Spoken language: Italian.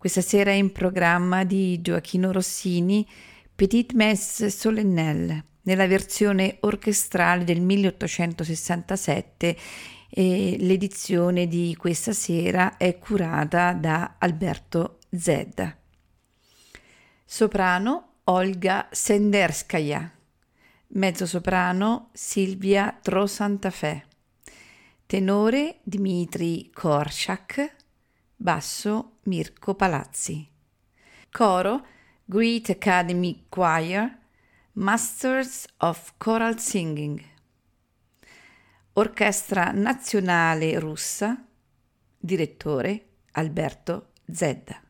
Questa sera è in programma di Gioacchino Rossini Petite Messe Solennelle nella versione orchestrale del 1867 e l'edizione di questa sera è curata da Alberto Zed. Soprano Olga Senderskaya, mezzosoprano Silvia Trosantafè, tenore Dmitri Korshak, basso Mirko Palazzi. Coro Great Academy Choir Masters of Choral Singing. Orchestra Nazionale Russa. Direttore Alberto Zedda.